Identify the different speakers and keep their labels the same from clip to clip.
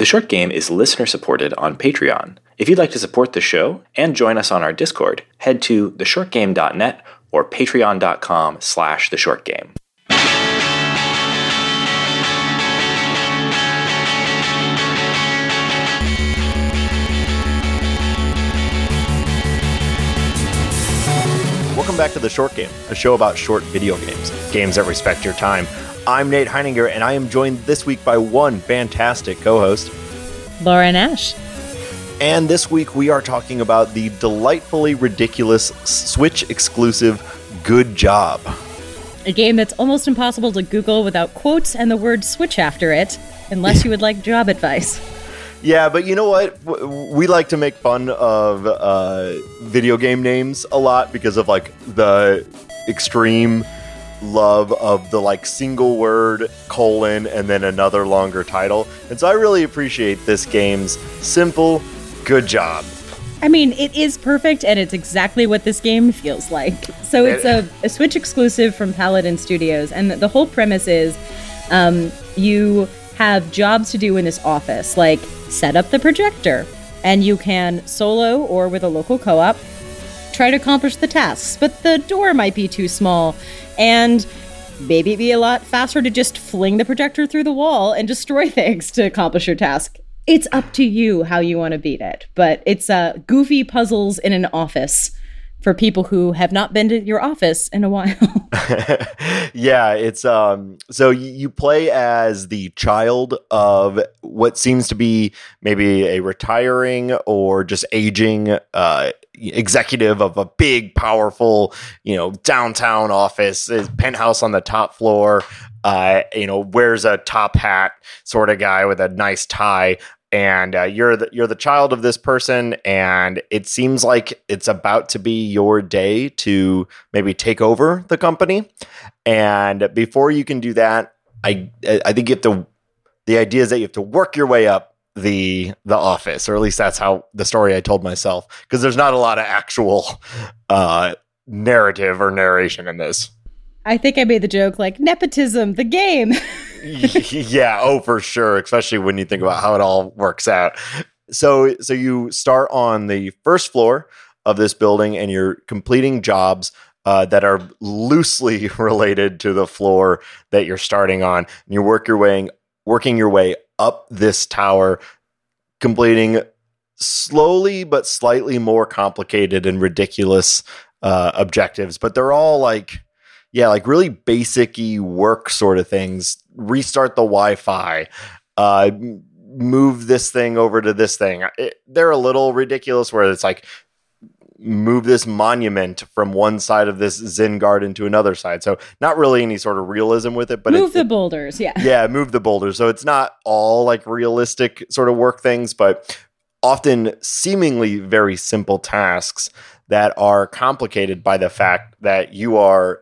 Speaker 1: The short game is listener supported on Patreon. If you'd like to support the show and join us on our Discord, head to theshortgame.net or patreon.com slash theshortgame.
Speaker 2: Welcome back to The Short Game, a show about short video games, games that respect your time. I'm Nate Heininger, and I am joined this week by one fantastic co host,
Speaker 3: Laura Nash.
Speaker 2: And this week we are talking about the delightfully ridiculous Switch exclusive Good Job.
Speaker 3: A game that's almost impossible to Google without quotes and the word Switch after it, unless you would like job advice.
Speaker 2: Yeah, but you know what? We like to make fun of uh, video game names a lot because of like the extreme love of the like single word colon and then another longer title. And so I really appreciate this game's simple good job.
Speaker 3: I mean, it is perfect and it's exactly what this game feels like. So it's a, a Switch exclusive from Paladin Studios, and the whole premise is um, you have jobs to do in this office, like set up the projector, and you can solo or with a local co op try to accomplish the tasks, but the door might be too small, and maybe it'd be a lot faster to just fling the projector through the wall and destroy things to accomplish your task. It's up to you how you want to beat it, but it's uh, goofy puzzles in an office for people who have not been to your office in a while.
Speaker 2: yeah, it's um so you play as the child of what seems to be maybe a retiring or just aging uh executive of a big powerful, you know, downtown office, his penthouse on the top floor, uh, you know, wears a top hat sort of guy with a nice tie. And uh, you're the you're the child of this person and it seems like it's about to be your day to maybe take over the company. And before you can do that i i think you have to the idea is that you have to work your way up the the office or at least that's how the story i told myself because there's not a lot of actual uh narrative or narration in this
Speaker 3: I think I made the joke like nepotism, the game.
Speaker 2: yeah, oh for sure, especially when you think about how it all works out. So so you start on the first floor of this building and you're completing jobs uh, that are loosely related to the floor that you're starting on. And you work your way working your way up this tower, completing slowly but slightly more complicated and ridiculous uh, objectives. But they're all like yeah, like really basic work sort of things. Restart the Wi Fi, uh, move this thing over to this thing. It, they're a little ridiculous where it's like, move this monument from one side of this Zen garden to another side. So not really any sort of realism with it, but
Speaker 3: move the boulders. Yeah.
Speaker 2: Yeah. Move the boulders. So it's not all like realistic sort of work things, but often seemingly very simple tasks that are complicated by the fact that you are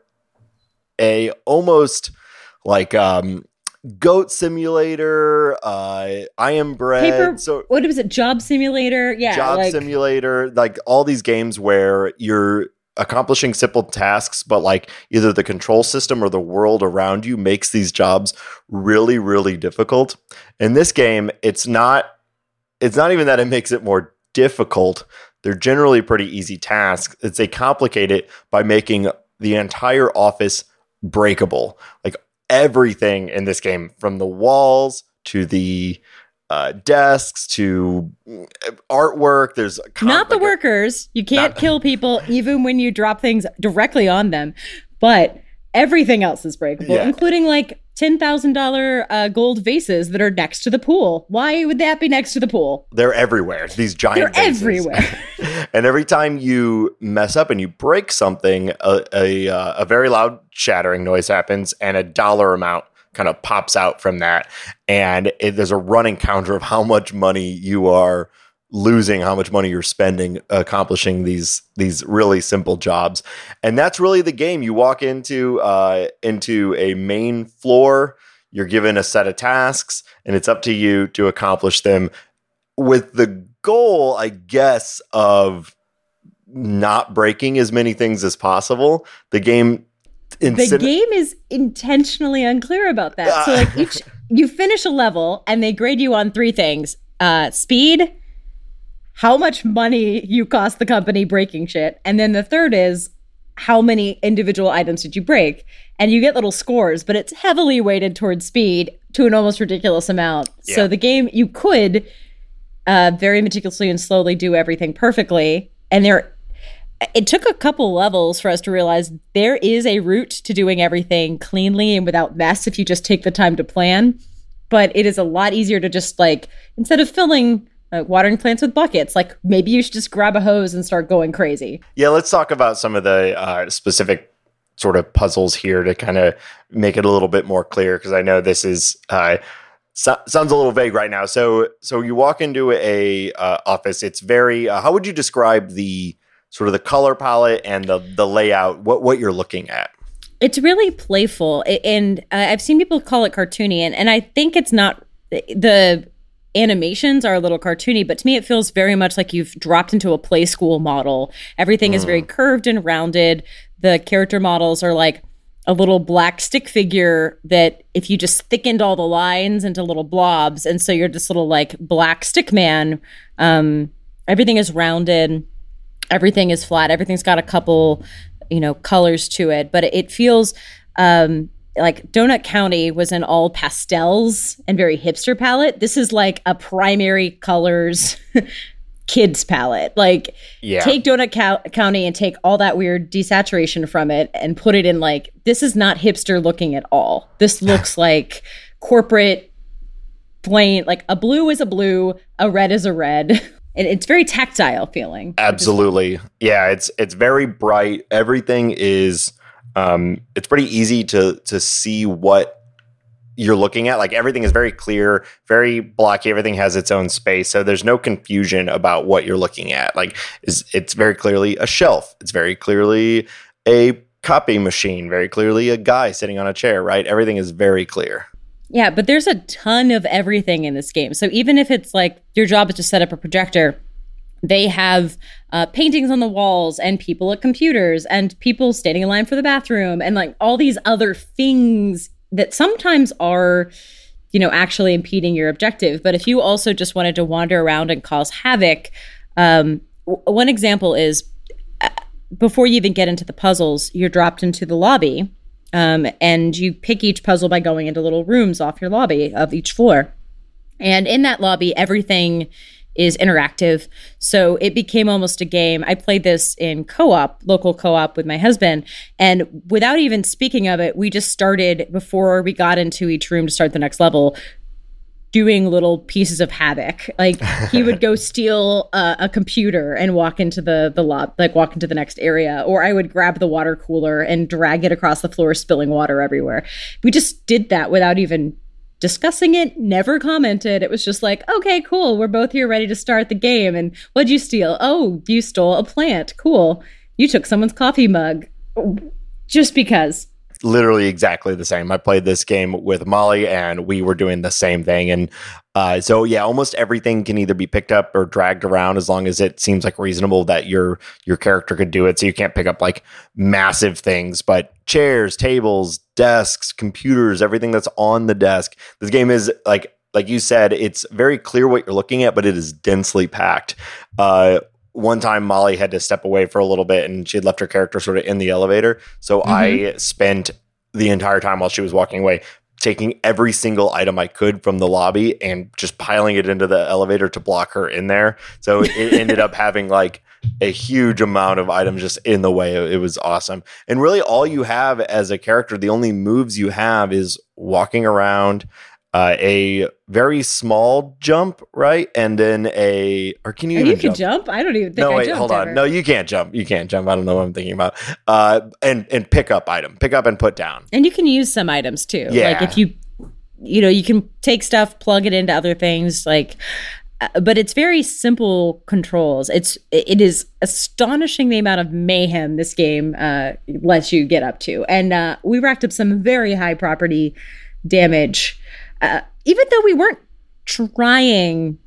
Speaker 2: a almost like um goat simulator uh i am Bread.
Speaker 3: Paper, so what was it job simulator yeah
Speaker 2: job like, simulator like all these games where you're accomplishing simple tasks but like either the control system or the world around you makes these jobs really really difficult in this game it's not it's not even that it makes it more difficult they're generally pretty easy tasks it's they complicate it by making the entire office breakable. Like everything in this game, from the walls to the uh, desks to mm, artwork. There's
Speaker 3: not the like workers. You can't not- kill people even when you drop things directly on them, but everything else is breakable, yeah. including like $10,000 uh, gold vases that are next to the pool. Why would that be next to the pool?
Speaker 2: They're everywhere. These giant
Speaker 3: They're
Speaker 2: vases.
Speaker 3: everywhere.
Speaker 2: and every time you mess up and you break something, a, a, uh, a very loud shattering noise happens and a dollar amount kind of pops out from that. And it, there's a running counter of how much money you are – losing how much money you're spending accomplishing these these really simple jobs. And that's really the game. You walk into uh, into a main floor you're given a set of tasks and it's up to you to accomplish them with the goal i guess of not breaking as many things as possible. The game
Speaker 3: the game is intentionally unclear about that. So like each you finish a level and they grade you on three things uh, speed, how much money you cost the company breaking shit, and then the third is how many individual items did you break? And you get little scores, but it's heavily weighted towards speed to an almost ridiculous amount. Yeah. So the game, you could uh, very meticulously and slowly do everything perfectly. And there, it took a couple levels for us to realize there is a route to doing everything cleanly and without mess if you just take the time to plan. But it is a lot easier to just like, instead of filling uh, watering plants with buckets. Like maybe you should just grab a hose and start going crazy.
Speaker 2: Yeah, let's talk about some of the uh, specific sort of puzzles here to kind of make it a little bit more clear because I know this is uh, so, sounds a little vague right now. So so you walk into a uh, office. It's very. Uh, how would you describe the sort of the color palette and the the layout? What what you're looking at?
Speaker 3: It's really playful, and uh, I've seen people call it cartoony, and, and I think it's not the animations are a little cartoony, but to me, it feels very much like you've dropped into a Playskool model. Everything mm. is very mm. curved and rounded. The character models are like a little black stick figure that if you just thickened all the lines into little blobs, and so you're this little like black stick man. Um, everything is rounded. Everything is flat. Everything's got a couple, you know, colors to it, but it feels um, like Donut County was in all pastels and very hipster palette. This is like a primary colors kids palette. Like yeah. take Donut County and take all that weird desaturation from it and put it in like this is not hipster looking at all. This looks like corporate plain like a blue is a blue, a red is a red. And it's very tactile feeling.
Speaker 2: Absolutely. Yeah, it's it's very bright. Everything is um, it's pretty easy to to see what you're looking at. Like everything is very clear, very blocky. Everything has its own space, so there's no confusion about what you're looking at. Like is it's very clearly a shelf. It's very clearly a copy machine. Very clearly a guy sitting on a chair. Right. Everything is very clear.
Speaker 3: Yeah, but there's a ton of everything in this game. So even if it's like your job is to set up a projector they have uh, paintings on the walls and people at computers and people standing in line for the bathroom and like all these other things that sometimes are you know actually impeding your objective. But if you also just wanted to wander around and cause havoc um, w- one example is uh, before you even get into the puzzles you're dropped into the lobby um, and you pick each puzzle by going into little rooms off your lobby of each floor. And in that lobby everything is interactive. So it became almost a game. I played this in co op, local co op with my husband. And without even speaking of it, we just started before we got into each room to start the next level doing little pieces of havoc. Like he would go steal uh, a computer and walk into the the lot, like walk into the next area, or I would grab the water cooler and drag it across the floor, spilling water everywhere. We just did that without even discussing it, never commented. It was just like, okay, cool. We're both here ready to start the game. And what'd you steal? Oh, you stole a plant. Cool. You took someone's coffee mug. Just because
Speaker 2: literally exactly the same. I played this game with Molly and we were doing the same thing. And uh, so, yeah, almost everything can either be picked up or dragged around as long as it seems like reasonable that your your character could do it. So you can't pick up like massive things, but chairs, tables, desks, computers, everything that's on the desk. This game is like like you said, it's very clear what you're looking at, but it is densely packed. Uh, one time Molly had to step away for a little bit and she had left her character sort of in the elevator. So mm-hmm. I spent the entire time while she was walking away taking every single item I could from the lobby and just piling it into the elevator to block her in there. So it ended up having like a huge amount of items just in the way. It was awesome. And really all you have as a character, the only moves you have is walking around, uh, a very small jump, right? And then a or can you?
Speaker 3: you
Speaker 2: can
Speaker 3: jump? I don't even think.
Speaker 2: No, wait, hold on. No, you can't jump. You can't jump. I don't know what I'm thinking about. Uh, and and pick up item, pick up and put down.
Speaker 3: And you can use some items too. Yeah. Like if you, you know, you can take stuff, plug it into other things, like. Uh, but it's very simple controls. It's it is astonishing the amount of mayhem this game uh, lets you get up to, and uh, we racked up some very high property damage uh, even though we weren't trying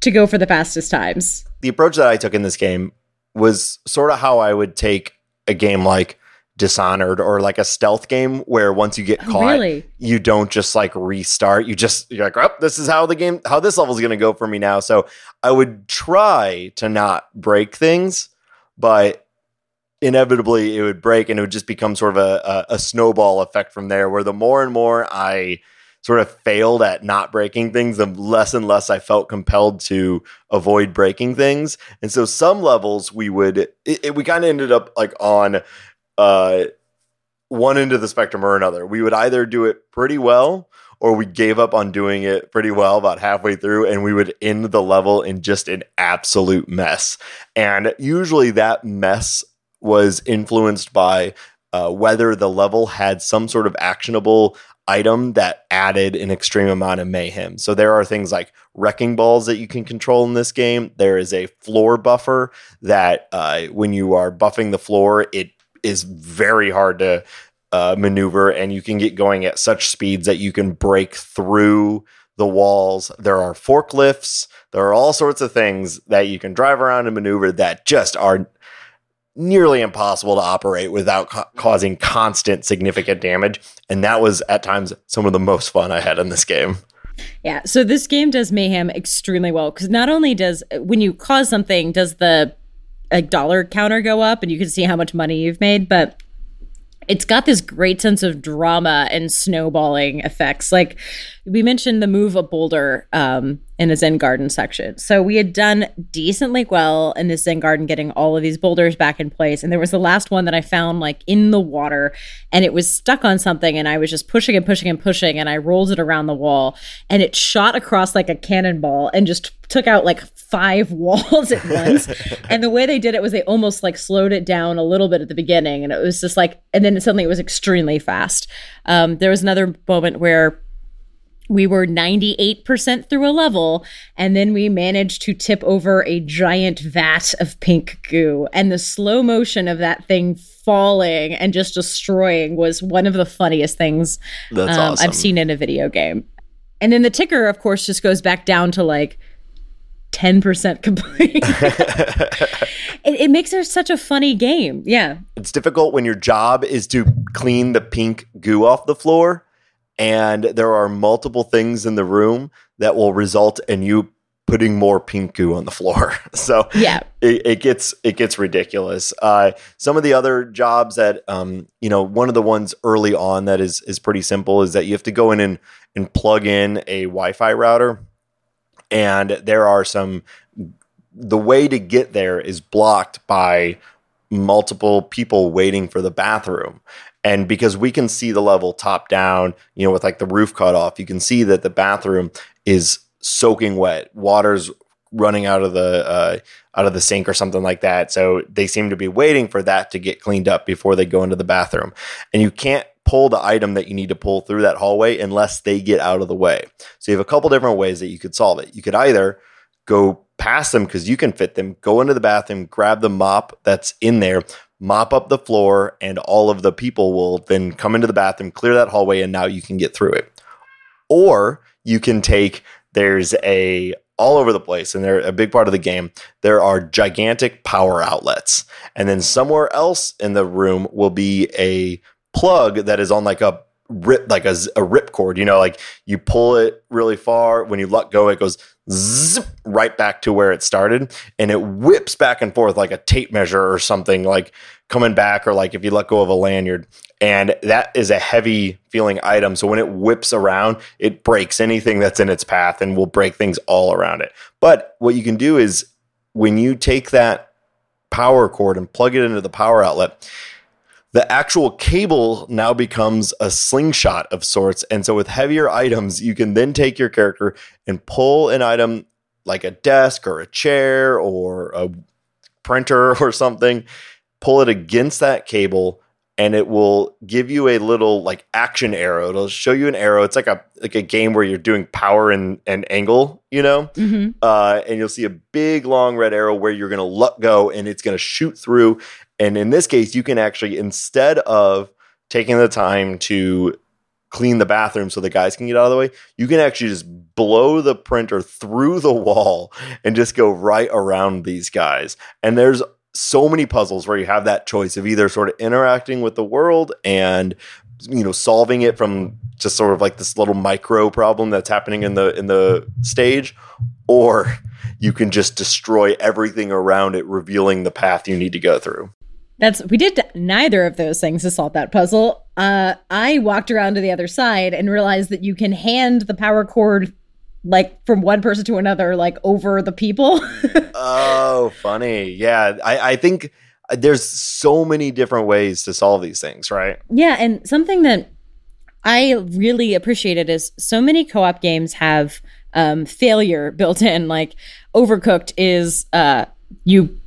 Speaker 3: to go for the fastest times.
Speaker 2: The approach that I took in this game was sort of how I would take a game like Dishonored or like a stealth game where once you get
Speaker 3: Oh,
Speaker 2: caught,
Speaker 3: really?
Speaker 2: you don't just like restart. You just you're like, oh, this is how the game, how this level is going to go for me now. So I would try to not break things, but inevitably it would break, and it would just become sort of a, a, a snowball effect from there. Where the more and more I sort of failed at not breaking things, the less and less I felt compelled to avoid breaking things. And so some levels we would, it, it, we kind of ended up like on uh, one end of the spectrum or another. We would either do it pretty well or we gave up on doing it pretty well about halfway through and we would end the level in just an absolute mess. And usually that mess was influenced by uh, whether the level had some sort of actionable item that added an extreme amount of mayhem. So there are things like wrecking balls that you can control in this game. There is a floor buffer that uh, when you are buffing the floor, it is very hard to uh, maneuver, and you can get going at such speeds that you can break through the walls. There are forklifts. There are all sorts of things that you can drive around and maneuver that just are nearly impossible to operate without ca- causing constant significant damage. And that was at times some of the most fun I had in this game.
Speaker 3: Yeah. So this game does mayhem extremely well because not only does when you cause something, does the like dollar counter go up and you can see how much money you've made, but it's got this great sense of drama and snowballing effects. Like we mentioned the move a boulder um, in the Zen Garden section. So we had done decently well in the Zen Garden getting all of these boulders back in place. And there was the last one that I found like in the water and it was stuck on something and I was just pushing and pushing and pushing and I rolled it around the wall and it shot across like a cannonball and just took out like five walls at once. and the way they did it was they almost like slowed it down a little bit at the beginning and it was just like and then suddenly it was extremely fast. Um, there was another moment where we were 98% through a level and then we managed to tip over a giant vat of pink goo and the slow motion of that thing falling and just destroying was one of the funniest things
Speaker 2: That's
Speaker 3: um,
Speaker 2: awesome.
Speaker 3: I've seen in a video game. And then the ticker of course just goes back down to like 10% complete. it, it makes it such a funny game. Yeah.
Speaker 2: It's difficult when your job is to clean the pink goo off the floor, and there are multiple things in the room that will result in you putting more pink goo on the floor. So
Speaker 3: Yeah.
Speaker 2: it, it gets it gets ridiculous. Uh, some of the other jobs that um, you know, one of the ones early on that is is pretty simple is that you have to go in and and plug in a Wi-Fi router, and there are some. The way to get there is blocked by multiple people waiting for the bathroom. And because we can see the level top down, you know, with like the roof cut off, you can see that the bathroom is soaking wet. Water's running out of the uh, out of the sink or something like that. So they seem to be waiting for that to get cleaned up before they go into the bathroom. And you can't pull the item that you need to pull through that hallway unless they get out of the way. So you have a couple different ways that you could solve it. You could either go past them because you can fit them, go into the bathroom, grab the mop that's in there, mop up the floor, and all of the people will then come into the bathroom, clear that hallway, and now you can get through it. Or you can take there's a all over the place and they're a big part of the game there are gigantic power outlets and then somewhere else in the room will be a plug that is on like a rip like a rip cord you know like you pull it really far when you let go it goes zip right back to where it started and it whips back and forth like a tape measure or something like coming back or like if you let go of a lanyard and that is a heavy feeling item so when it whips around it breaks anything that's in its path and will break things all around it. But what you can do is when you take that power cord and plug it into the power outlet the actual cable now becomes a slingshot of sorts. And so with heavier items, you can then take your character and pull an item like a desk or a chair or a printer or something, pull it against that cable and it will give you a little like action arrow. It'll show you an arrow. It's like a like a game where you're doing power and, and angle, you know?
Speaker 3: hmm
Speaker 2: uh, and you'll see a big long red arrow where you're to let go and it's to shoot through. And in this case, you can actually, instead of taking the time to clean the bathroom so the guys can get out of the way, you can actually just blow the printer through the wall and just go right around these guys. And there's so many puzzles where you have that choice of either sort of interacting with the world and you know solving it from just sort of like this little micro problem that's happening in the in the stage or you can just destroy everything around it revealing the path you need to go through.
Speaker 3: That's we did neither of those things to solve that puzzle. Uh, i walked around to the other side and realized that you can hand the power cord like from one person to another like over the people
Speaker 2: oh funny yeah I, I think there's so many different ways to solve these things right
Speaker 3: yeah and something that i really appreciated is so many co-op games have um, failure built in like overcooked is uh, you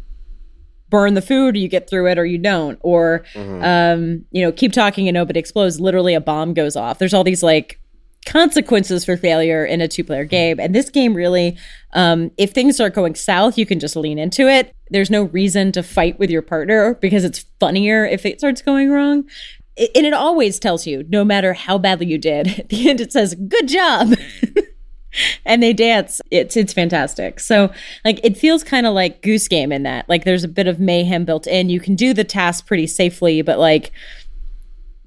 Speaker 3: burn the food, you get through it, or you don't, or mm-hmm. um, you know, keep talking and nobody explodes. Literally, a bomb goes off. There's all these like consequences for failure in a two-player game, and this game really, um, if things are going south, you can just lean into it. There's no reason to fight with your partner because it's funnier if it starts going wrong. and it always tells you, no matter how badly you did, at the end it says, "Good job." and they dance. It's it's fantastic. So like it feels kind of like Goose Game in that. Like there's a bit of mayhem built in. You can do the task pretty safely, but like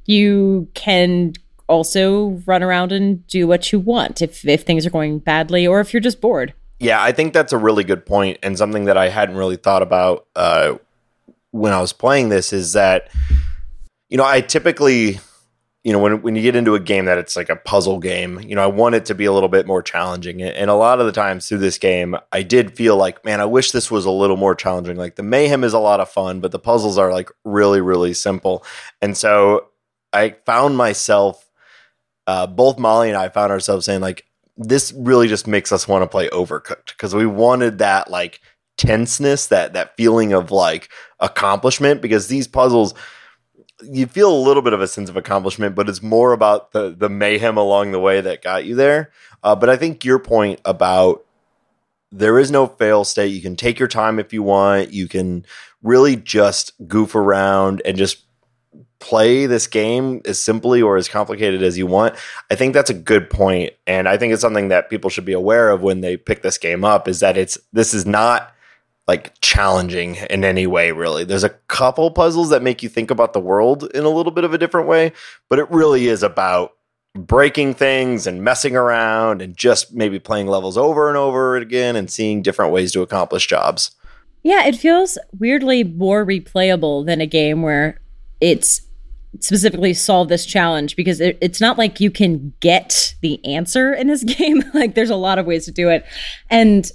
Speaker 3: you can also run around and do what you want if if things are going badly or if you're just bored.
Speaker 2: Yeah, I think that's a really good point and something that I hadn't really thought about uh, when I was playing this is that you know I typically you know, when when you get into a game that it's like a puzzle game, you know, I want it to be a little bit more challenging. And a lot of the times through this game, I did feel like, man, I wish this was a little more challenging. Like the mayhem is a lot of fun, but the puzzles are like really, really simple. And so I found myself, uh, both Molly and I found ourselves saying like, this really just makes us want to play Overcooked because we wanted that like tenseness, that that feeling of like accomplishment. Because these puzzles you feel a little bit of a sense of accomplishment, but it's more about the the mayhem along the way that got you there. Uh, but I think your point about there is no fail state. You can take your time if you want. You can really just goof around and just play this game as simply or as complicated as you want. I think that's a good point, and I think it's something that people should be aware of when they pick this game up. Is that it's this is not like challenging in any way really there's a couple puzzles that make you think about the world in a little bit of a different way but it really is about breaking things and messing around and just maybe playing levels over and over again and seeing different ways to accomplish jobs
Speaker 3: yeah it feels weirdly more replayable than a game where it's specifically solve this challenge because it, it's not like you can get the answer in this game like there's a lot of ways to do it and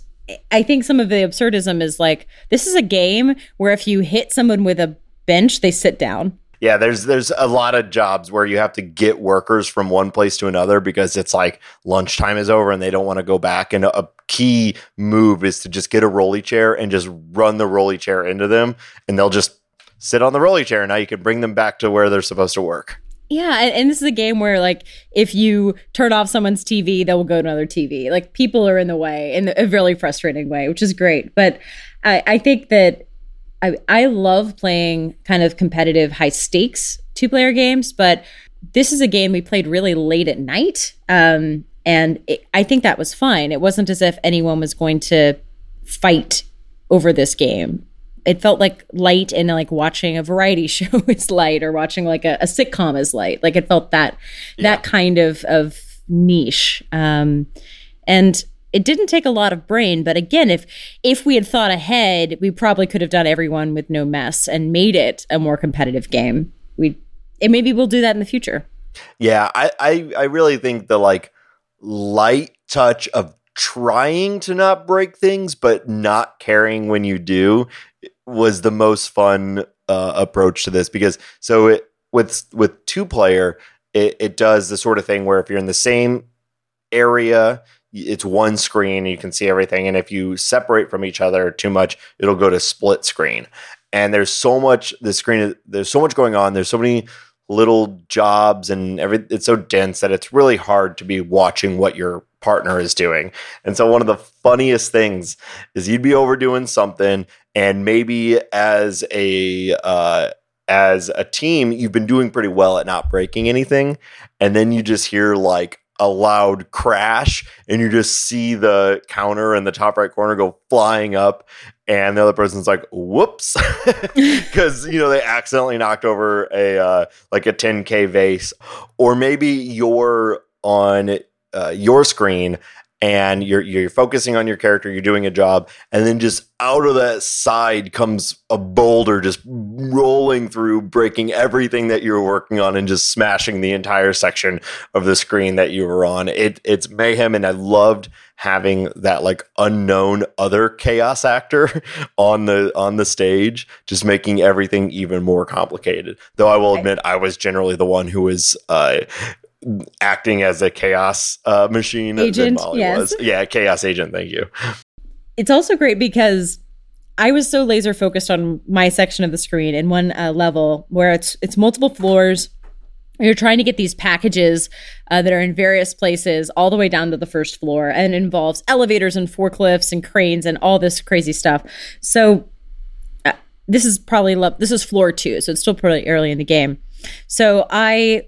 Speaker 3: I think some of the absurdism is like this is a game where if you hit someone with a bench, they sit down.
Speaker 2: Yeah, there's there's a lot of jobs where you have to get workers from one place to another because it's like lunchtime is over and they don't want to go back. And a key move is to just get a rolly chair and just run the rolly chair into them, and they'll just sit on the rolly chair. Now you can bring them back to where they're supposed to work.
Speaker 3: Yeah, and, and, this is a game where like if you turn off someone's TV, they will go to another TV. Like people are in the way in a really frustrating way, which is great. But I, I think that I I love playing kind of competitive, high stakes two player games, but this is a game we played really late at night, um, and it, I think that was fine. It wasn't as if anyone was going to fight over this game it felt like light and like watching a variety show is light or watching like a, a sitcom is light. Like it felt that yeah. that kind of of niche. Um, and it didn't take a lot of brain, but again, if if we had thought ahead, we probably could have done everyone with no mess and made it a more competitive game. We and maybe we'll do that in the future.
Speaker 2: Yeah, I I, I really think the like light touch of trying to not break things but not caring when you do was the most fun uh, approach to this because so it with with two player it, it does the sort of thing where if you're in the same area it's one screen you can see everything and if you separate from each other too much it'll go to split screen. And there's so much the screen there's so much going on there's so many little jobs and every it's so dense that it's really hard to be watching what your partner is doing. And so one of the funniest things is you'd be overdoing something and maybe as a uh, as a team you've been doing pretty well at not breaking anything and then you just hear like a loud crash and you just see the counter in the top right corner go flying up and the other person's like whoops because you know they accidentally knocked over a uh, like a 10k vase or maybe you're on uh, your screen and you're you're focusing on your character, you're doing a job, and then just out of that side comes a boulder just rolling through, breaking everything that you're working on and just smashing the entire section of the screen that you were on. It it's mayhem and I loved having that like unknown other chaos actor on the on the stage just making everything even more complicated though i will admit i was generally the one who was uh acting as a chaos uh, machine
Speaker 3: agent. yes.
Speaker 2: Was. Yeah, chaos agent. Thank you.
Speaker 3: It's also great because I was so laser focused on my section of the screen in one uh, level where it's it's multiple floors. You're trying to get these packages uh, that are in various places all the way down to the first floor, and involves elevators and forklifts and cranes and all this crazy stuff. So uh, this is probably this is floor two, so it's still pretty early in the game. So I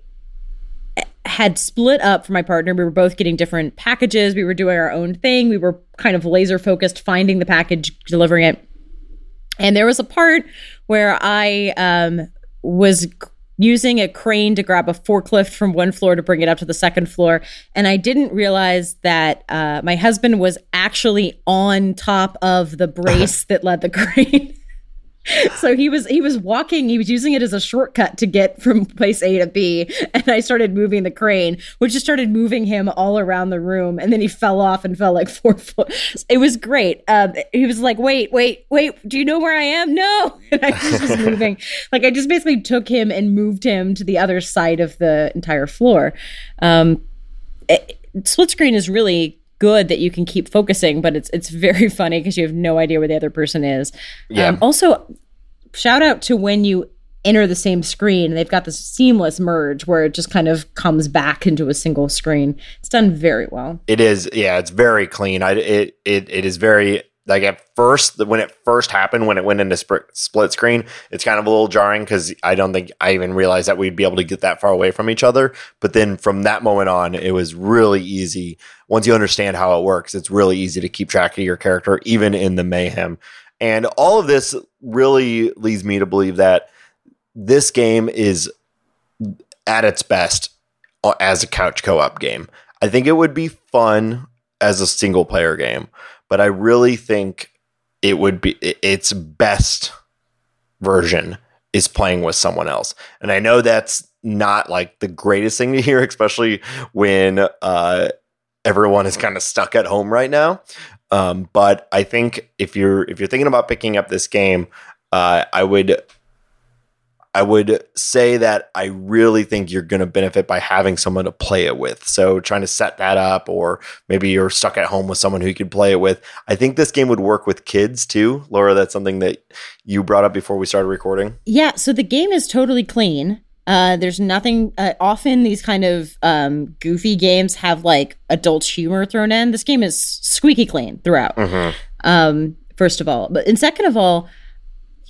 Speaker 3: had split up from my partner. We were both getting different packages. We were doing our own thing. We were kind of laser focused, finding the package, delivering it. And there was a part where I um, was using a crane to grab a forklift from one floor to bring it up to the second floor. And I didn't realize that uh, my husband was actually on top of the brace that led the crane. so he was he was walking he was using it as a shortcut to get from place a to b. And i started moving the crane which just started moving him all around the room. And then he fell off and fell like four foot. It was great. Um, he was like wait wait wait do you know where i am? No. And i was just moving. Like i just basically took him and moved him to the other side of the entire floor. Um, it, split screen is really good that you can keep focusing, but it's it's very funny because you have no idea where the other person is. Yeah. Um, also, shout out to when you enter the same screen. They've got this seamless merge where it just kind of comes back into a single screen. It's done very well.
Speaker 2: It is, yeah, it's very clean. I it it it is very like at first when it first happened when it went into sp- split screen it's kind of a little jarring because i don't think i even realized that we'd be able to get that far away from each other but then from that moment on it was really easy once you understand how it works it's really easy to keep track of your character even in the mayhem and all of this really leads me to believe that this game is at its best as a couch co-op game i think it would be fun as a single player game but I really think it would be its best version is playing with someone else. And I know that's not like the greatest thing to hear, especially when uh, everyone is kind of stuck at home right now. Um, but I think if you're if you're thinking about picking up this game, uh, I would I would say that I really think you're going to benefit by having someone to play it with. So trying to set that up, or maybe you're stuck at home with someone who you could play it with. I think this game would work with kids too. Laura, that's something that you brought up before we started recording.
Speaker 3: Yeah. So the game is totally clean. Uh, there's nothing. Uh, often these kind of um, goofy games have like adult humor thrown in. This game is squeaky clean throughout. Mm-hmm. Um, first of all, but and second of all,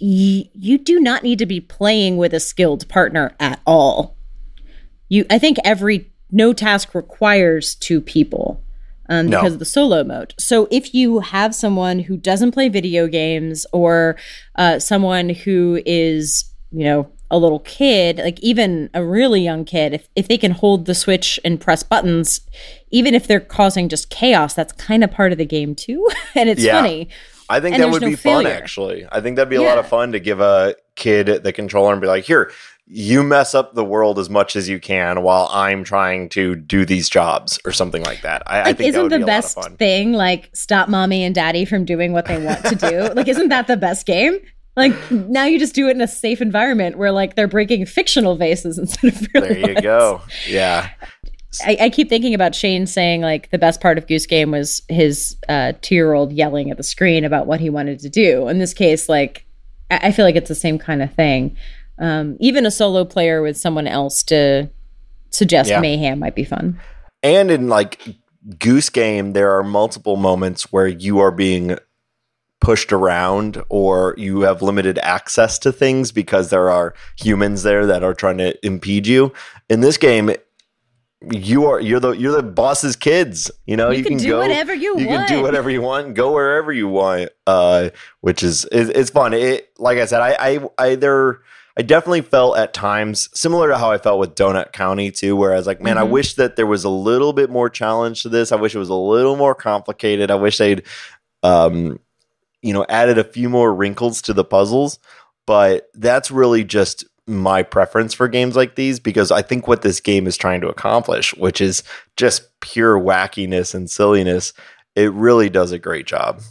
Speaker 3: y- you do not need to be playing with a skilled partner at all. You, I think every no task requires two people um, no. because of the solo mode. So if you have someone who doesn't play video games or uh, someone who is, you know, a little kid, like even a really young kid, if, if they can hold the switch and press buttons, even if they're causing just chaos, that's kind of part of the game too. and it's yeah. funny.
Speaker 2: I think that would no be failure. fun, actually. I think that'd be a lot of fun to give a kid the controller and be like, here, you mess up the world as much as you can while I'm trying to do these jobs or something like that. I, like, I think
Speaker 3: isn't
Speaker 2: the
Speaker 3: best thing like stop mommy and daddy from doing what they want to do? like, isn't that the best game? Like now you just do it in a safe environment where like they're breaking fictional vases instead of real
Speaker 2: There you
Speaker 3: ones.
Speaker 2: go. Yeah.
Speaker 3: I, I, keep thinking about Shane saying like the best part of Goose Game was his uh, two year old yelling at the screen about what he wanted to do. In this case, like I, I feel like it's the same kind of thing. Um, even a solo player with someone else to suggest yeah. mayhem might be fun.
Speaker 2: And in like Goose Game, there are multiple moments where you are being pushed around or you have limited access to things because there are humans there that are trying to impede you. In this game, you are you're the you're the boss's kids. You know,
Speaker 3: You can do
Speaker 2: go,
Speaker 3: whatever you want.
Speaker 2: You can do whatever you want, go wherever you want. Uh, which is it, it's fun. It like I said, I I I there. I definitely felt at times similar to how I felt with Donut County too, where I was like, man, I
Speaker 3: Mhm.
Speaker 2: wish that there was a little bit more challenge to this. I wish it was a little more complicated. I wish they'd, um, you know, added a few more wrinkles to the puzzles. But that's really just my preference for games like these because I think what this game is trying to accomplish, which is just pure wackiness and silliness, it really does a great job.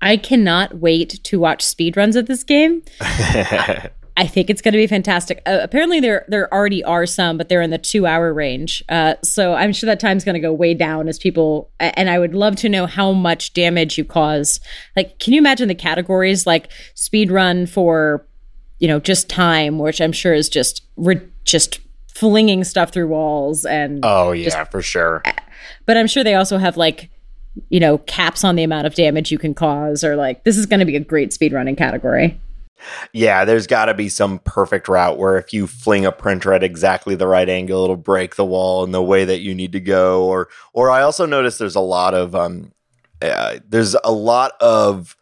Speaker 3: I cannot wait to watch speedruns of this game. I think it's going to be fantastic. Uh, apparently, there there already are some, but they're in the two hour range. Uh, so I'm sure that time's going to go way down as people. And I would love to know how much damage you cause. Like, can you imagine the categories like speed run for, you know, just time, which I'm sure is just re- just flinging stuff through walls and.
Speaker 2: oh yeah, for sure.
Speaker 3: but I'm sure they also have like, you know, caps on the amount of damage you can cause, or like this is going to be a great speed running category.
Speaker 2: Yeah, there's got to be some perfect route where if you fling a printer at exactly the right angle, it'll break the wall in the way that you need to go. Or, or I also noticed there's a lot of um, uh, there's a lot of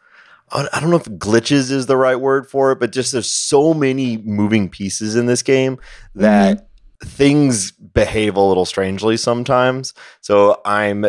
Speaker 2: I don't know if glitches is the right word for it, but just there's so many moving pieces in this game that things behave a little strangely sometimes. So I'm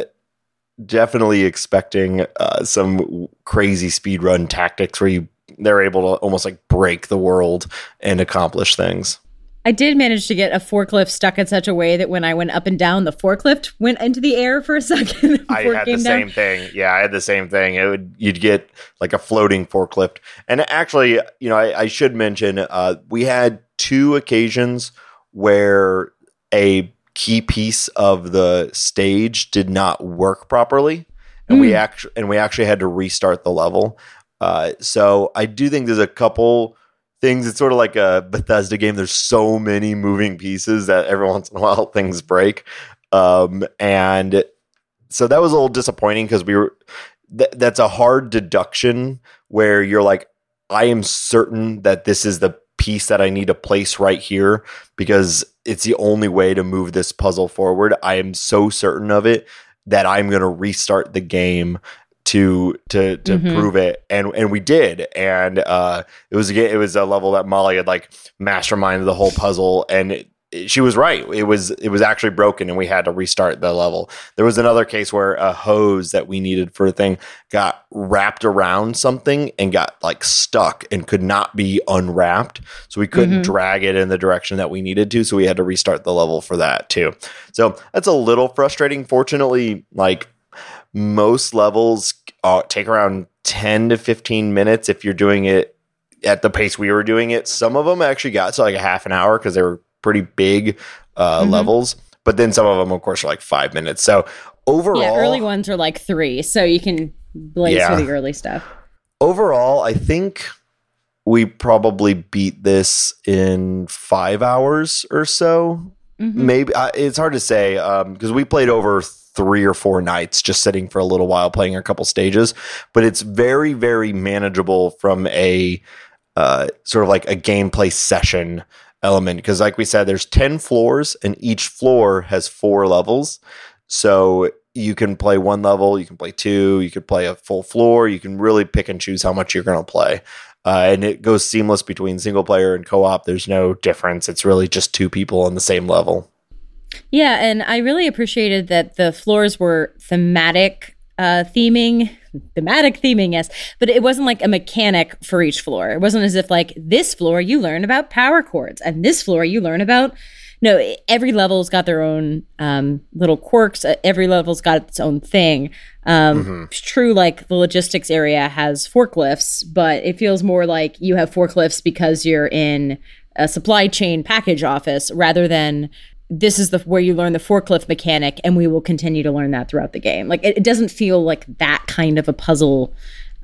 Speaker 2: definitely expecting uh, some crazy speedrun tactics where you they're able to almost like break the world and accomplish things.
Speaker 3: I did manage to get a forklift stuck in such a way that when I went up and down, the forklift went into the air for a second.
Speaker 2: I had the
Speaker 3: came
Speaker 2: same thing. Yeah, I had the same thing. It would you'd get like a floating forklift. And actually, you know, I, I should mention uh, we had two occasions where a key piece of the stage did not work properly, and we
Speaker 3: Mm.
Speaker 2: actually and we actually had to restart the level. Uh, so I do think there's a couple things. It's sort of like a Bethesda game. There's so many moving pieces that every once in a while things break. Um, and so that was a little disappointing because we were th- that's a hard deduction where you're like i am certain that this is the piece that i need to place right here because it's the only way to move this puzzle forward i am so certain of it that i'm going to restart the game to to to
Speaker 3: Mhm.
Speaker 2: prove it. And and we did. And uh it was a it was a level that molly had like masterminded the whole puzzle. And it, it- she was right. It was it was actually broken and we had to restart the level. There was another case where a hose that we needed for a thing got wrapped around something and got like stuck and could not be unwrapped. So we couldn't
Speaker 3: Mhm.
Speaker 2: drag it in the direction that we needed to. So we had to restart the level for that too. So that's a little frustrating. Fortunately like most levels uh, take around 10 to 15 minutes if you're doing it at the pace we were doing it. Some of them actually got to like a half an hour because they were pretty big uh,
Speaker 3: Mhm.
Speaker 2: levels. But then some of them, of course, are like five minutes. So overall,
Speaker 3: Yeah, early ones are like three, so you can blaze
Speaker 2: Yeah.
Speaker 3: through the early stuff.
Speaker 2: overall, I think we probably beat this in five hours or so.
Speaker 3: Mhm.
Speaker 2: maybe I, it's hard to say because we played over three or four nights just sitting for a little while playing a couple stages but it's very very manageable from a uh, sort of like a gameplay session element because like we said there's 10 floors and each floor has four levels so you can play one level you can play two you could play a full floor you can really pick and choose how much you're going to play uh, and it goes seamless between single player and co-op. There's no difference. It's really just two people on the same level.
Speaker 3: Yeah, and I really appreciated that the floors were thematic uh, theming. Thematic theming, yes, but it wasn't like a mechanic for each floor. It wasn't as if like this floor you learn about power cords, and this floor you learn about. No, every level's got their own um, little quirks. Uh, Every level's got its own thing. Um, It's true, like the logistics area has forklifts, but it feels more like you have forklifts because you're in a supply chain package office rather than this is the where you learn the forklift mechanic and we will continue to learn that throughout the game like it, it doesn't feel like that kind of a puzzle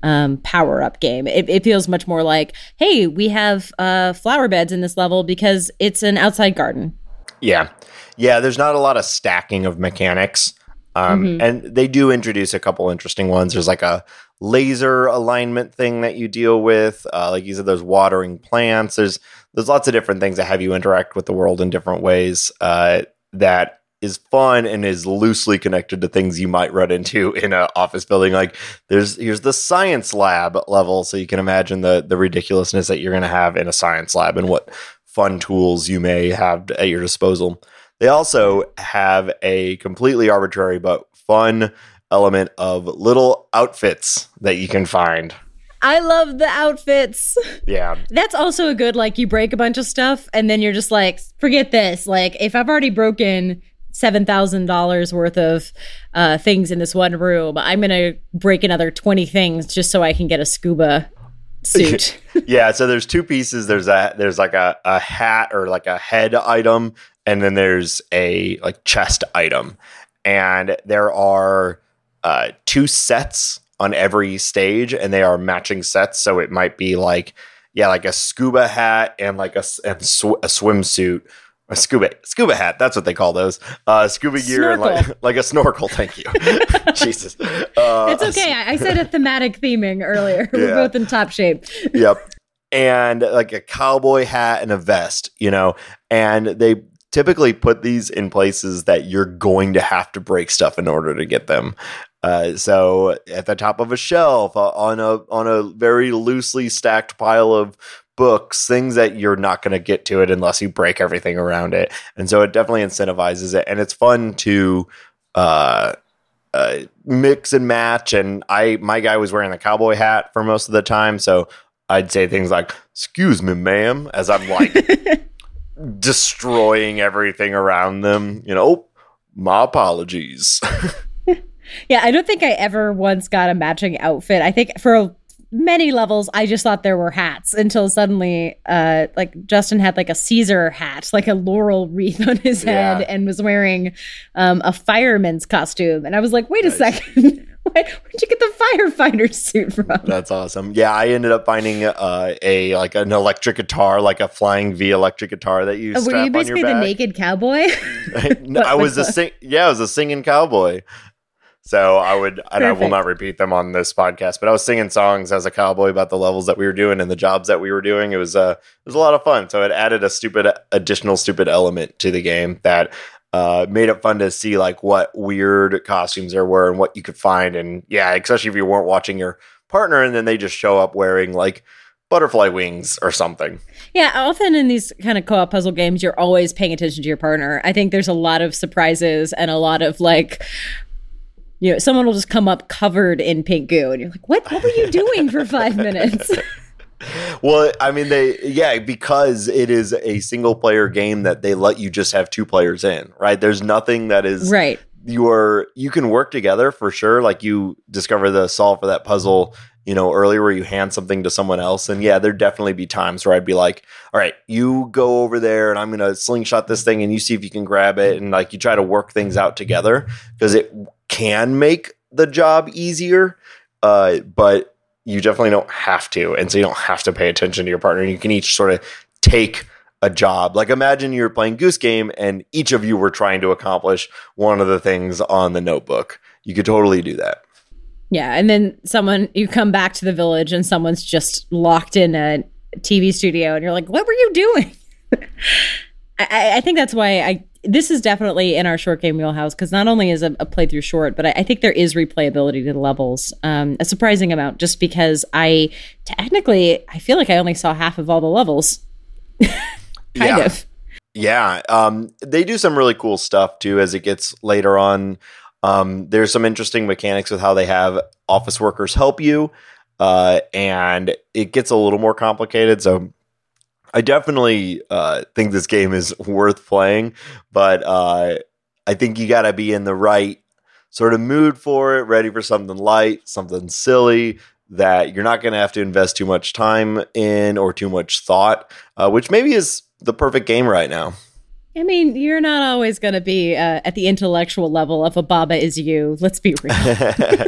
Speaker 3: um, power up game it, it feels much more like hey we have uh, flower beds in this level because it's an outside garden
Speaker 2: Yeah. Yeah, there's not a lot of stacking of mechanics. Um, And they do introduce a couple interesting ones. There's like a laser alignment thing that you deal with. Uh, like you said, there's watering plants. There's there's lots of different things that have you interact with the world in different ways uh, that is fun and is loosely connected to things you might run into in an office building. Like there's here's the science lab level, so you can imagine the the ridiculousness that you're going to have in a science lab and what fun tools you may have at your disposal. They also have a completely arbitrary but fun element of little outfits that you can find.
Speaker 3: I love the outfits.
Speaker 2: Yeah.
Speaker 3: That's also a good like you break a bunch of stuff and then you're just like forget this. Like if I've already broken seven thousand dollars worth of uh, things in this one room, I'm gonna break another twenty things just so I can get a scuba suit.
Speaker 2: yeah, so there's two pieces. There's a there's like a, a hat or like a head item, and then there's a like chest item. And there are uh, two sets on every stage, and they are matching sets. So it might be like yeah, like a scuba hat and like a and sw- a swimsuit. A scuba scuba hat, that's what they call those. Uh, scuba gear and like like a snorkel. Thank you, Jesus. Uh,
Speaker 3: it's okay. I, I said a thematic theming earlier. We're both in top shape.
Speaker 2: yep. And like a cowboy hat and a vest, you know, and they typically put these in places that you're going to have to break stuff in order to get them. Uh, so at the top of a shelf, uh, on a on a very loosely stacked pile of books, things that you're not going to get to it unless you break everything around it. And so it definitely incentivizes it, and it's fun to uh, uh, mix and match. And I, my guy was wearing the cowboy hat for most of the time, so I'd say things like "Excuse me, ma'am," as I'm like destroying everything around them. You know, "Oh, my apologies.
Speaker 3: Yeah, I don't think I ever once got a matching outfit. I think for many levels, I just thought there were hats until suddenly, uh, like Justin had like a Caesar hat, like a laurel wreath on his head,
Speaker 2: Yeah.
Speaker 3: and was wearing um, a fireman's costume. And I was like, wait a second. Where- Where'd you get the firefighter suit from?
Speaker 2: That's awesome. Yeah, I ended up finding uh, a like an electric guitar, like a flying V electric guitar that you
Speaker 3: Oh, were you basically the naked cowboy?
Speaker 2: No, I was a sing- yeah, I was a singing cowboy. So I would, and I will not repeat them on this podcast, but I was singing songs as a cowboy about the levels that we were doing and the jobs that we were doing. It was, uh, it was a lot of fun. So it added a stupid, additional stupid element to the game that uh, made it fun to see like what weird costumes there were and what you could find. And yeah, especially if you weren't watching your partner and then they just show up wearing like butterfly wings or something.
Speaker 3: Yeah, often in these kind of co-op puzzle games, you're always paying attention to your partner. I think there's a lot of surprises and a lot of like, you know, someone will just come up covered in pink goo, and you're like, "What? What were you doing for five minutes?"
Speaker 2: Well, I mean, they, yeah, because it is a single player game that they let you just have two players in, right? There's nothing that is,
Speaker 3: right.
Speaker 2: you are, you can work together for sure. Like you discover the solve for that puzzle, you know, earlier where you hand something to someone else. And yeah, there'd definitely be times where I'd be like, all right, you go over there and I'm going to slingshot this thing and you see if you can grab it. And like you try to work things out together because it can make the job easier. Uh, but you definitely don't have to. And so you don't have to pay attention to your partner. You can each sort of take a job. Like imagine you're playing Goose Game and each of you were trying to accomplish one of the things on the notebook. You could totally do that.
Speaker 3: Yeah, and then someone you come back to the village and someone's just locked in a TV studio, and you're like, "What were you doing?" I- I, I think that's why I. This is definitely in our short game wheelhouse because not only is a, a playthrough short, but I, I think there is replayability to the levels, um, a surprising amount. Just because I technically, I feel like I only saw half of all the levels. kind
Speaker 2: Yeah.
Speaker 3: of.
Speaker 2: Yeah, um, they do some really cool stuff too as it gets later on. Um, there's some interesting mechanics with how they have office workers help you, uh, and it gets a little more complicated. So, I definitely uh, think this game is worth playing, but uh, I think you got to be in the right sort of mood for it, ready for something light, something silly that you're not going to have to invest too much time in or too much thought, uh, which maybe is the perfect game right now.
Speaker 3: I mean, you're not always going to be uh, at the intellectual level of a Baba is you. Let's be real.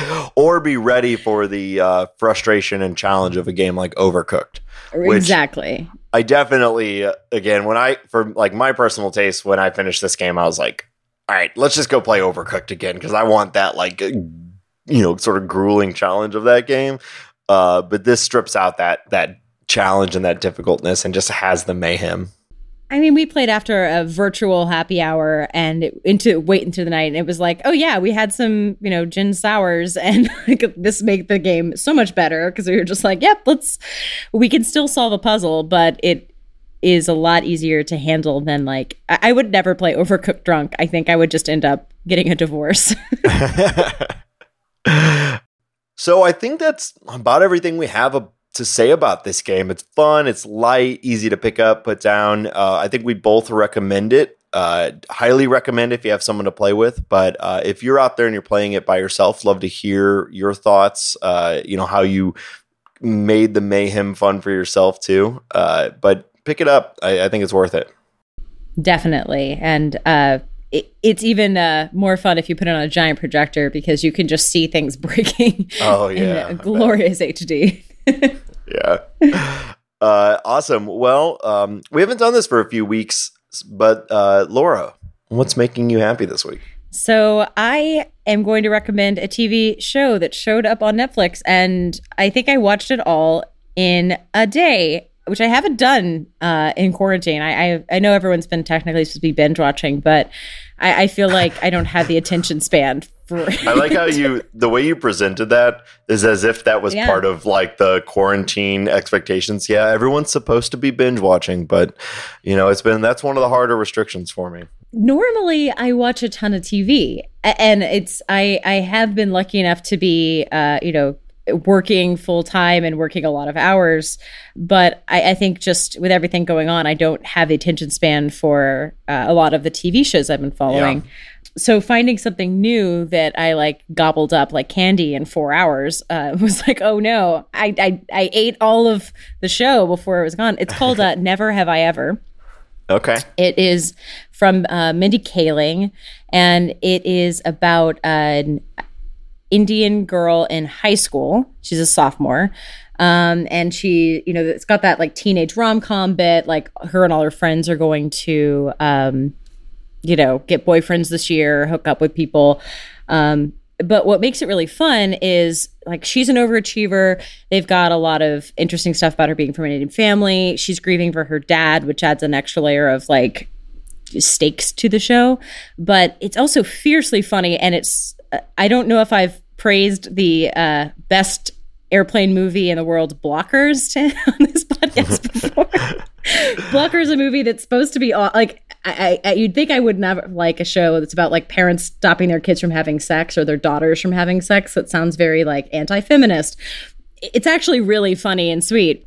Speaker 2: or be ready for the uh, frustration and challenge of a game like Overcooked.
Speaker 3: Exactly.
Speaker 2: I definitely, again, when I, for like my personal taste, when I finished this game, I was like, all right, let's just go play Overcooked again because I want that, like, you know, sort of grueling challenge of that game. Uh, but this strips out that, that challenge and that difficultness and just has the mayhem.
Speaker 3: I mean, we played after a virtual happy hour and it, into wait into the night, and it was like, oh yeah, we had some, you know, gin sours, and like, this make the game so much better because we were just like, yep, let's, we can still solve a puzzle, but it is a lot easier to handle than like I, I would never play Overcooked drunk. I think I would just end up getting a divorce.
Speaker 2: so I think that's about everything we have a, to say about this game. It's fun, it's light, easy to pick up, put down. Uh, I think we both recommend it. Uh, highly recommend if you have someone to play with. But uh, if you're out there and you're playing it by yourself, love to hear your thoughts. Uh, you know how you made the mayhem fun for yourself too. Uh, but pick it up. I, I, think it's worth it.
Speaker 3: Definitely, and uh, it, it's even uh, more fun if you put it on a giant projector because you can just see things breaking.
Speaker 2: Oh yeah,
Speaker 3: glorious HD.
Speaker 2: yeah, uh, awesome. Well, um, we haven't done this for a few weeks, but uh, Laura, what's making you happy this week?
Speaker 3: So I am going to recommend a TV show that showed up on Netflix, and I think I watched it all in a day which I haven't done uh, in quarantine. I, I, I know everyone's been technically supposed to be binge watching, but I, I feel like I don't have the attention span for.
Speaker 2: I like how you the way you presented that is as if that was yeah. part of like the quarantine expectations. Yeah, everyone's supposed to be binge watching, but you know it's been that's one of the harder restrictions for me
Speaker 3: normally I watch a ton of TV and it's I I have been lucky enough to be uh you know working full time and working a lot of hours. But I, I, think just with everything going on, I don't have the attention span for uh, a lot of the TV shows I've been following. Yeah. So finding something new that I like gobbled up like candy in four hours uh, was like, oh no, I, I, I ate all of the show before it was gone. It's called uh, Never Have I Ever.
Speaker 2: Okay.
Speaker 3: It is from uh, Mindy Kaling, and it is about an Indian girl in high school. She's a sophomore. Um, and she, you know, it's got that like teenage rom com bit. Like her and all her friends are going to, um, you know, get boyfriends this year, hook up with people. Um, but what makes it really fun is like she's an overachiever. They've got a lot of interesting stuff about her being from an Indian family. She's grieving for her dad, which adds an extra layer of like stakes to the show. But it's also fiercely funny, and it's I don't know if I've praised the uh, best airplane movie in the world, Blockers, to, on this podcast before. Blockers is a movie that's supposed to be like I, I, you'd think I would never like a show that's about like parents stopping their kids from having sex or their daughters from having sex. That sounds very like anti-feminist. It's actually really funny and sweet,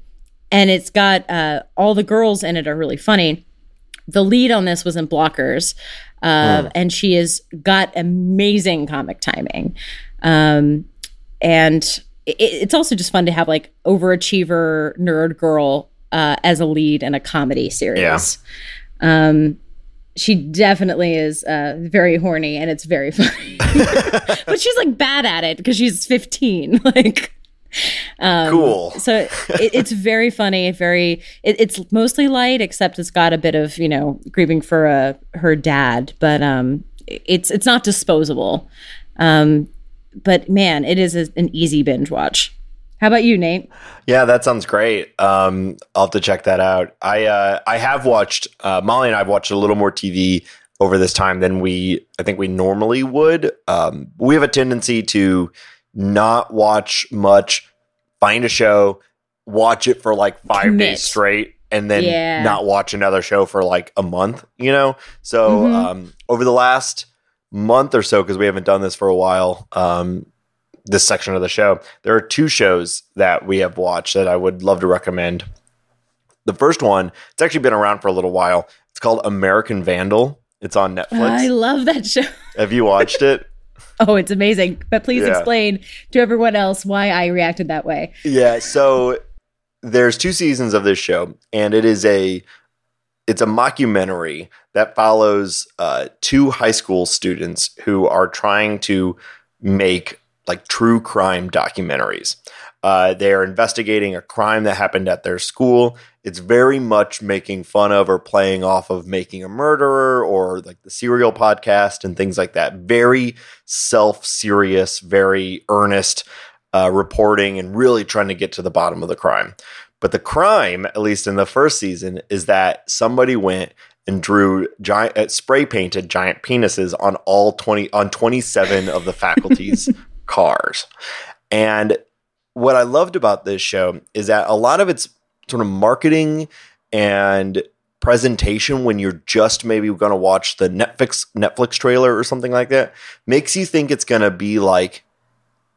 Speaker 3: and it's got uh, all the girls in it are really funny. The lead on this was in Blockers, uh, mm. and she has got amazing comic timing. Um, and it, it's also just fun to have like overachiever nerd girl uh, as a lead in a comedy series. Yeah. Um, she definitely is uh, very horny and it's very funny. but she's like bad at it because she's 15. Like,
Speaker 2: um, cool.
Speaker 3: so it, it's very funny. Very, it, it's mostly light, except it's got a bit of you know grieving for uh, her dad, but um, it's it's not disposable. Um, but man, it is a, an easy binge watch. How about you, Nate?
Speaker 2: Yeah, that sounds great. Um, I'll have to check that out. I uh, I have watched uh, Molly and I've watched a little more TV over this time than we I think we normally would. Um, we have a tendency to not watch much, find a show, watch it for like five Commit. days straight, and then yeah. not watch another show for like a month. You know, so mm-hmm. um, over the last month or so, because we haven't done this for a while, um, this section of the show, there are two shows that we have watched that I would love to recommend. The first one, it's actually been around for a little while. It's called American Vandal. It's on Netflix.
Speaker 3: I love that show.
Speaker 2: Have you watched it?
Speaker 3: oh, it's amazing. But please yeah. explain to everyone else why I reacted that way.
Speaker 2: Yeah, so there's two seasons of this show and it is a it's a mockumentary that follows uh, two high school students who are trying to make like true crime documentaries. Uh, they are investigating a crime that happened at their school. It's very much making fun of or playing off of making a murderer or like the serial podcast and things like that. Very self serious, very earnest uh, reporting and really trying to get to the bottom of the crime. But the crime, at least in the first season, is that somebody went and drew giant uh, spray painted giant penises on all 20 on 27 of the faculty's cars. And what I loved about this show is that a lot of its sort of marketing and presentation when you're just maybe going to watch the Netflix Netflix trailer or something like that makes you think it's going to be like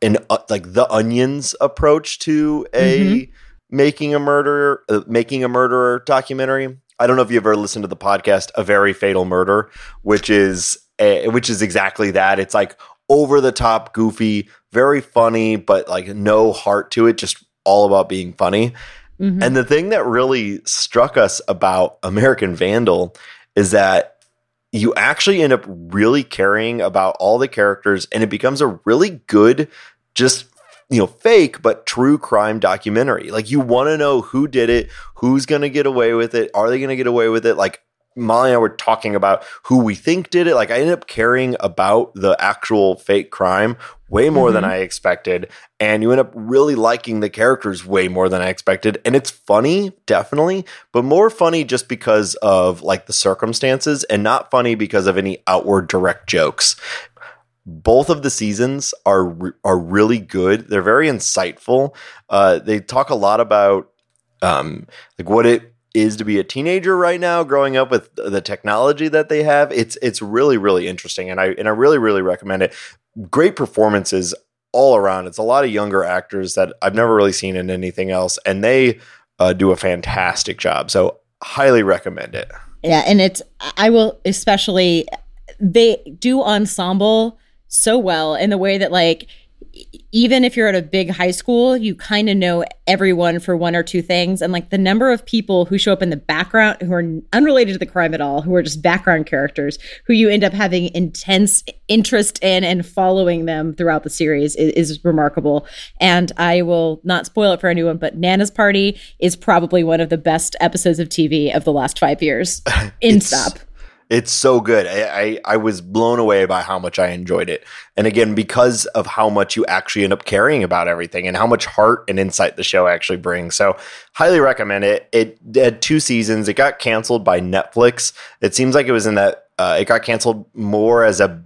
Speaker 2: an uh, like the Onion's approach to a mm-hmm. making a murderer uh, making a murderer documentary. I don't know if you've ever listened to the podcast a very fatal murder which is a, which is exactly that. It's like over the top goofy very funny but like no heart to it just all about being funny Mm-hmm. And the thing that really struck us about American Vandal is that you actually end up really caring about all the characters and it becomes a really good just you know fake but true crime documentary like you want to know who did it who's going to get away with it are they going to get away with it like Molly and I were talking about who we think did it. Like I ended up caring about the actual fake crime way more mm-hmm. than I expected. And you end up really liking the characters way more than I expected. And it's funny, definitely, but more funny just because of like the circumstances and not funny because of any outward direct jokes. Both of the seasons are are really good. They're very insightful. Uh, they talk a lot about um, like what it is to be a teenager right now growing up with the technology that they have it's it's really really interesting and i and i really really recommend it. Great performances all around. It's a lot of younger actors that i've never really seen in anything else and they uh, do a fantastic job so highly recommend it.
Speaker 3: Yeah and it's i will especially they do ensemble so well in the way that like even if you're at a big high school, you kind of know everyone for one or two things. And like the number of people who show up in the background who are unrelated to the crime at all, who are just background characters, who you end up having intense interest in and following them throughout the series is, is remarkable. And I will not spoil it for anyone, but Nana's Party is probably one of the best episodes of TV of the last five years. In stop.
Speaker 2: It's so good. I, I, I was blown away by how much I enjoyed it. And again, because of how much you actually end up caring about everything and how much heart and insight the show actually brings. So, highly recommend it. It had two seasons. It got canceled by Netflix. It seems like it was in that, uh, it got canceled more as a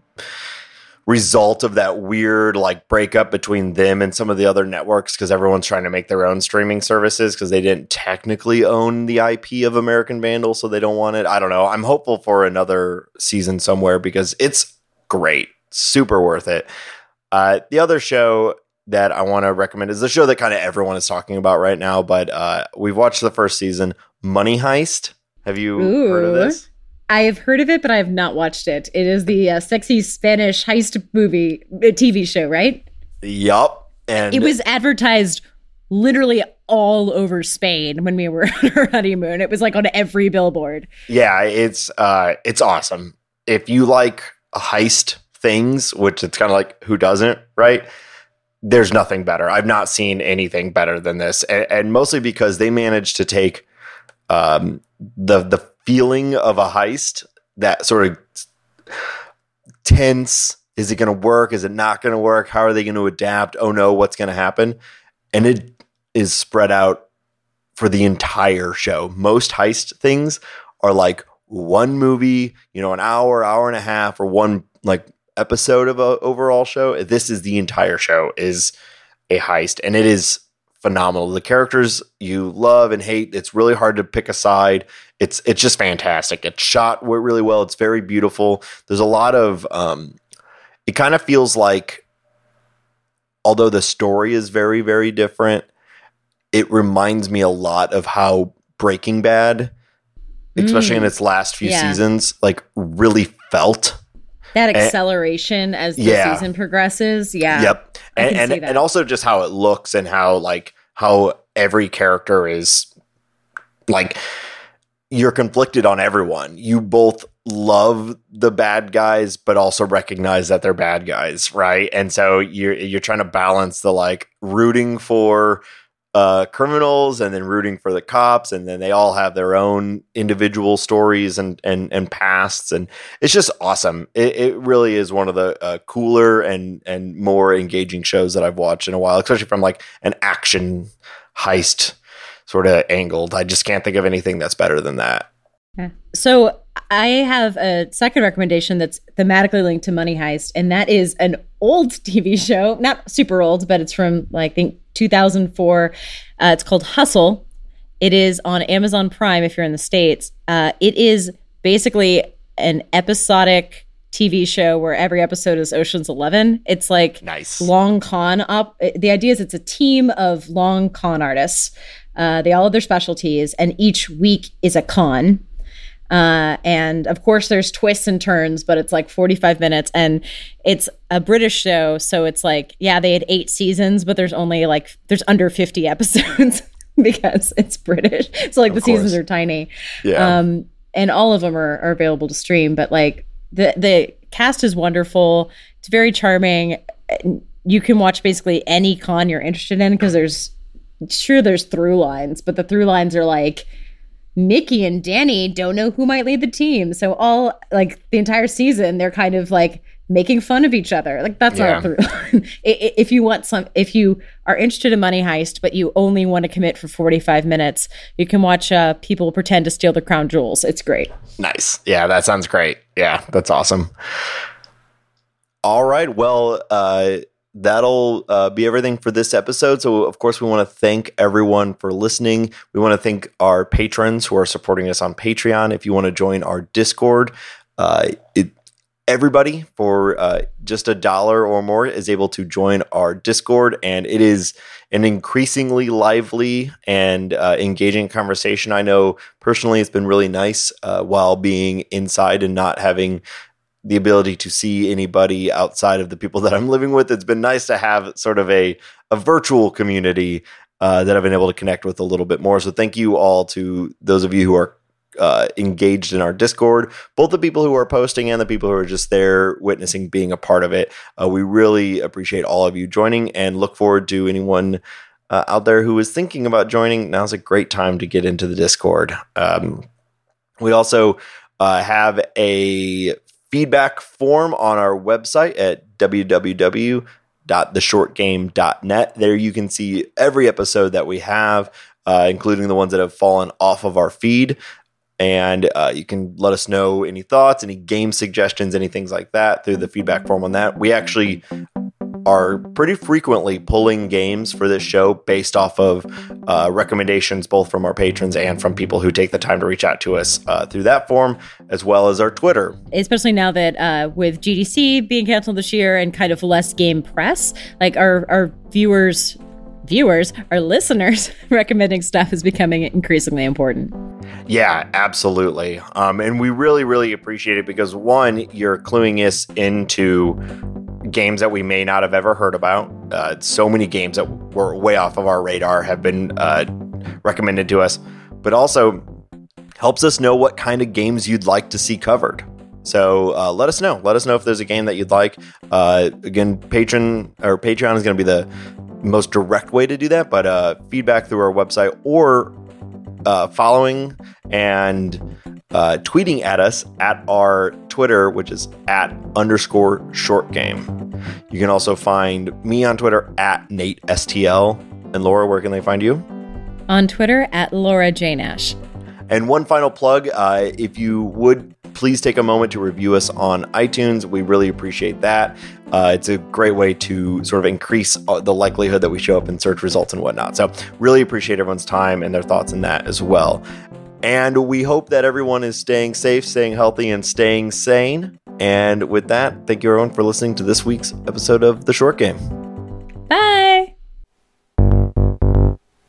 Speaker 2: result of that weird like breakup between them and some of the other networks because everyone's trying to make their own streaming services because they didn't technically own the IP of American Vandal, so they don't want it. I don't know. I'm hopeful for another season somewhere because it's great, super worth it. Uh, the other show that I want to recommend is the show that kind of everyone is talking about right now, but uh, we've watched the first season, Money Heist. Have you Ooh. heard of this?
Speaker 3: I have heard of it, but I have not watched it. It is the uh, sexy Spanish heist movie, uh, TV show, right?
Speaker 2: Yup. And
Speaker 3: it was advertised literally all over Spain when we were on our honeymoon. It was like on every billboard.
Speaker 2: Yeah, it's uh, it's awesome. If you like heist things, which it's kind of like who doesn't, right? There's nothing better. I've not seen anything better than this, and, and mostly because they managed to take um, the the feeling of a heist, that sort of tense. Is it going to work? Is it not going to work? How are they going to adapt? Oh no, what's going to happen? And it is spread out for the entire show. Most heist things are like one movie, you know, an hour, hour and a half, or one like episode of a overall show. This is the entire show is a heist, and it is phenomenal. The characters you love and hate. It's really hard to pick a side. It's it's just fantastic. It's shot really well. It's very beautiful. There's a lot of um, it kind of feels like although the story is very very different, it reminds me a lot of how Breaking Bad, especially mm, in its last few yeah. seasons, like really felt
Speaker 3: that acceleration and, as the yeah. season progresses. Yeah.
Speaker 2: Yep. And and, and also just how it looks and how like how every character is like you're conflicted on everyone. You both love the bad guys, but also recognize that they're bad guys, right? And so you're you're trying to balance the like rooting for uh, criminals and then rooting for the cops, and then they all have their own individual stories and and and pasts, and it's just awesome. It, it really is one of the uh, cooler and and more engaging shows that I've watched in a while, especially from like an action heist sort of angled. I just can't think of anything that's better than that.
Speaker 3: So I have a second recommendation that's thematically linked to Money Heist, and that is an old TV show, not super old, but it's from like I think 2004. Uh, it's called Hustle. It is on Amazon Prime if you're in the states. Uh, it is basically an episodic TV show where every episode is Ocean's Eleven. It's like
Speaker 2: nice
Speaker 3: long con up. The idea is it's a team of long con artists. Uh, they all have their specialties, and each week is a con uh, and of course, there's twists and turns, but it's like 45 minutes, and it's a British show, so it's like, yeah, they had eight seasons, but there's only like there's under 50 episodes because it's British. So like of the course. seasons are tiny. Yeah. Um, and all of them are, are available to stream, but like the the cast is wonderful. It's very charming. You can watch basically any con you're interested in because there's sure there's through lines, but the through lines are like Mickey and Danny don't know who might lead the team. So all like the entire season, they're kind of like making fun of each other. Like that's yeah. not through. if you want some, if you are interested in Money Heist, but you only want to commit for 45 minutes, you can watch uh, people pretend to steal the crown jewels. It's great.
Speaker 2: Nice. Yeah, that sounds great. Yeah, that's awesome. All right. Well, uh, that'll uh, be everything for this episode. So, of course, we want to thank everyone for listening. We want to thank our patrons who are supporting us on Patreon. If you want to join our Discord, uh, it, everybody for uh, just a dollar or more is able to join our Discord, and it is an increasingly lively and uh, engaging conversation. I know personally, it's been really nice uh, while being inside and not having the ability to see anybody outside of the people that I'm living with. It's been nice to have sort of a a virtual community uh, that I've been able to connect with a little bit more. So thank you all to those of you who are uh, engaged in our Discord, both the people who are posting and the people who are just there witnessing being a part of it. Uh, we really appreciate all of you joining and look forward to anyone. Uh, out there who is thinking about joining, now's a great time to get into the Discord. Um, we also uh, have a feedback form on our website at www.theshortgame.net. There you can see every episode that we have, uh, including the ones that have fallen off of our feed. And uh, you can let us know any thoughts, any game suggestions, any things like that through the feedback form on that. We actually are pretty frequently pulling games for this show based off of uh, recommendations both from our patrons and from people who take the time to reach out to us uh, through that form as well as our Twitter.
Speaker 3: Especially now that uh, with GDC being canceled this year and kind of less game press, like our, our viewers viewers, our listeners, recommending stuff is becoming increasingly important.
Speaker 2: Yeah, absolutely. Um, and we really, really appreciate it because one, you're cluing us into games that we may not have ever heard about. Uh, so many games that were way off of our radar have been uh, recommended to us, but also helps us know what kind of games you'd like to see covered. So uh, let us know. Let us know if there's a game that you'd like. Uh, again, patron or Patreon is going to be the most direct way to do that, but uh, feedback through our website or uh, following and uh, tweeting at us at our Twitter, which is at underscore short game. You can also find me on Twitter at Nate STL. And Laura, where can they find you?
Speaker 3: On Twitter at Laura J. Nash.
Speaker 2: And one final plug uh, if you would please take a moment to review us on iTunes, we really appreciate that. Uh, it's a great way to sort of increase uh, the likelihood that we show up in search results and whatnot. So, really appreciate everyone's time and their thoughts in that as well. And we hope that everyone is staying safe, staying healthy, and staying sane. And with that, thank you everyone for listening to this week's episode of The Short Game.
Speaker 3: Bye.